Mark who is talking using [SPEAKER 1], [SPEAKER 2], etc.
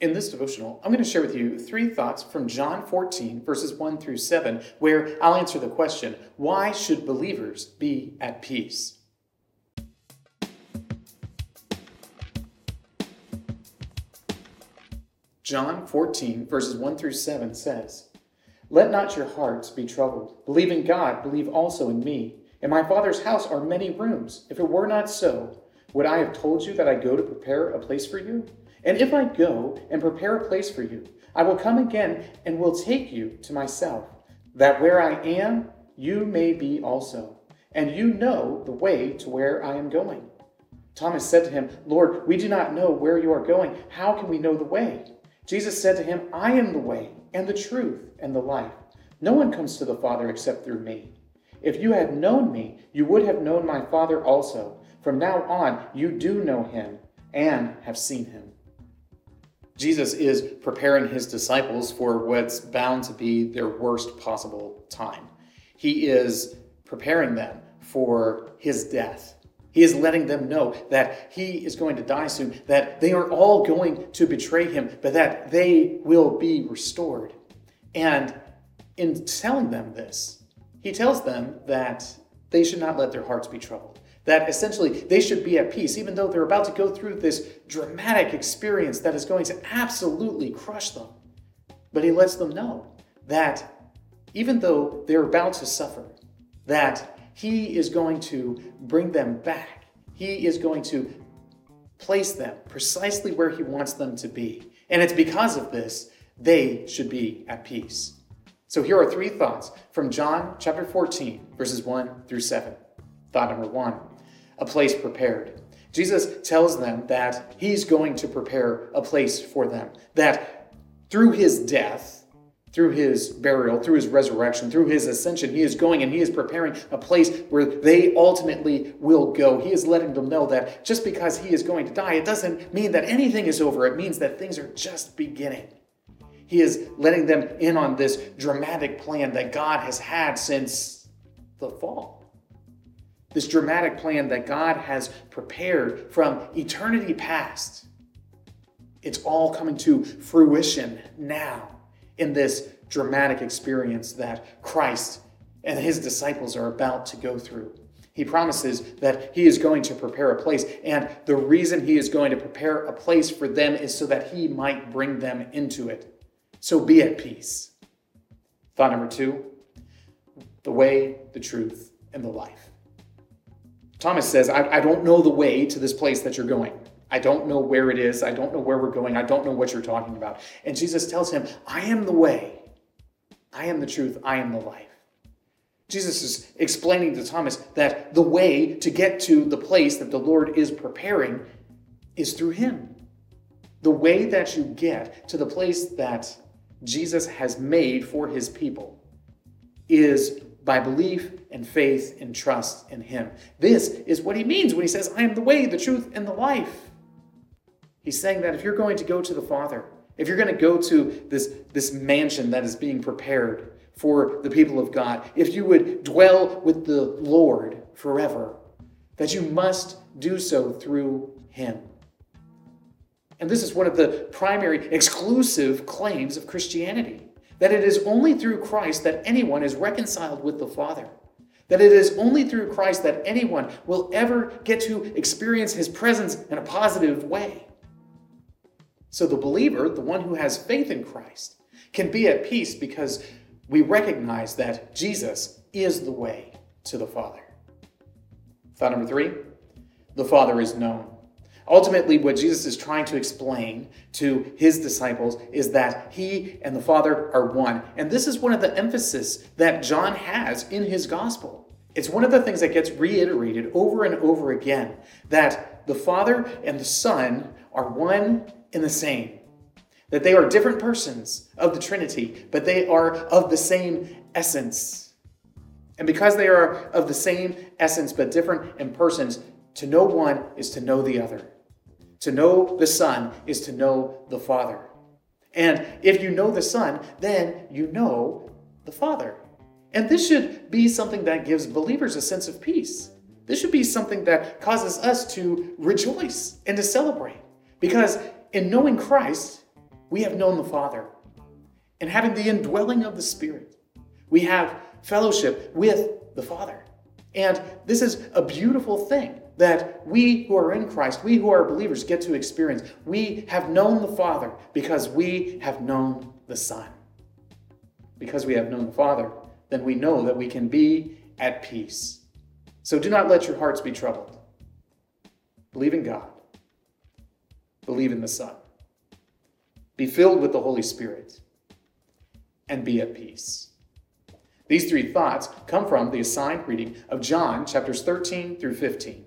[SPEAKER 1] In this devotional, I'm going to share with you three thoughts from John 14, verses 1 through 7, where I'll answer the question why should believers be at peace? John 14, verses 1 through 7 says, Let not your hearts be troubled. Believe in God, believe also in me. In my Father's house are many rooms. If it were not so, would I have told you that I go to prepare a place for you? And if I go and prepare a place for you, I will come again and will take you to myself, that where I am, you may be also. And you know the way to where I am going. Thomas said to him, Lord, we do not know where you are going. How can we know the way? Jesus said to him, I am the way and the truth and the life. No one comes to the Father except through me. If you had known me, you would have known my Father also. From now on, you do know him and have seen him. Jesus is preparing his disciples for what's bound to be their worst possible time. He is preparing them for his death. He is letting them know that he is going to die soon, that they are all going to betray him, but that they will be restored. And in telling them this, he tells them that they should not let their hearts be troubled that essentially they should be at peace, even though they're about to go through this dramatic experience that is going to absolutely crush them. But he lets them know that even though they're about to suffer, that he is going to bring them back. He is going to place them precisely where he wants them to be. And it's because of this they should be at peace. So here are three thoughts from John chapter 14, verses 1 through 7. Thought number one a place prepared. Jesus tells them that he's going to prepare a place for them, that through his death, through his burial, through his resurrection, through his ascension, he is going and he is preparing a place where they ultimately will go. He is letting them know that just because he is going to die, it doesn't mean that anything is over. It means that things are just beginning. He is letting them in on this dramatic plan that God has had since the fall this dramatic plan that God has prepared from eternity past. It's all coming to fruition now in this dramatic experience that Christ and his disciples are about to go through. He promises that he is going to prepare a place, and the reason he is going to prepare a place for them is so that he might bring them into it. So be at peace. Thought number two the way, the truth, and the life. Thomas says, I, I don't know the way to this place that you're going. I don't know where it is. I don't know where we're going. I don't know what you're talking about. And Jesus tells him, I am the way. I am the truth. I am the life. Jesus is explaining to Thomas that the way to get to the place that the Lord is preparing is through him. The way that you get to the place that Jesus has made for his people is by belief and faith and trust in Him. This is what He means when He says, I am the way, the truth, and the life. He's saying that if you're going to go to the Father, if you're going to go to this, this mansion that is being prepared for the people of God, if you would dwell with the Lord forever, that you must do so through Him. And this is one of the primary exclusive claims of Christianity that it is only through Christ that anyone is reconciled with the Father. That it is only through Christ that anyone will ever get to experience his presence in a positive way. So the believer, the one who has faith in Christ, can be at peace because we recognize that Jesus is the way to the Father. Thought number three the Father is known. Ultimately, what Jesus is trying to explain to his disciples is that he and the Father are one. And this is one of the emphasis that John has in his gospel. It's one of the things that gets reiterated over and over again that the Father and the Son are one and the same. That they are different persons of the Trinity, but they are of the same essence. And because they are of the same essence but different in persons, to know one is to know the other. To know the Son is to know the Father. And if you know the Son, then you know the Father. And this should be something that gives believers a sense of peace. This should be something that causes us to rejoice and to celebrate. Because in knowing Christ, we have known the Father. And having the indwelling of the Spirit, we have fellowship with the Father. And this is a beautiful thing that we who are in Christ, we who are believers, get to experience. We have known the Father because we have known the Son. Because we have known the Father, then we know that we can be at peace. So do not let your hearts be troubled. Believe in God, believe in the Son, be filled with the Holy Spirit, and be at peace. These three thoughts come from the assigned reading of John chapters 13 through 15.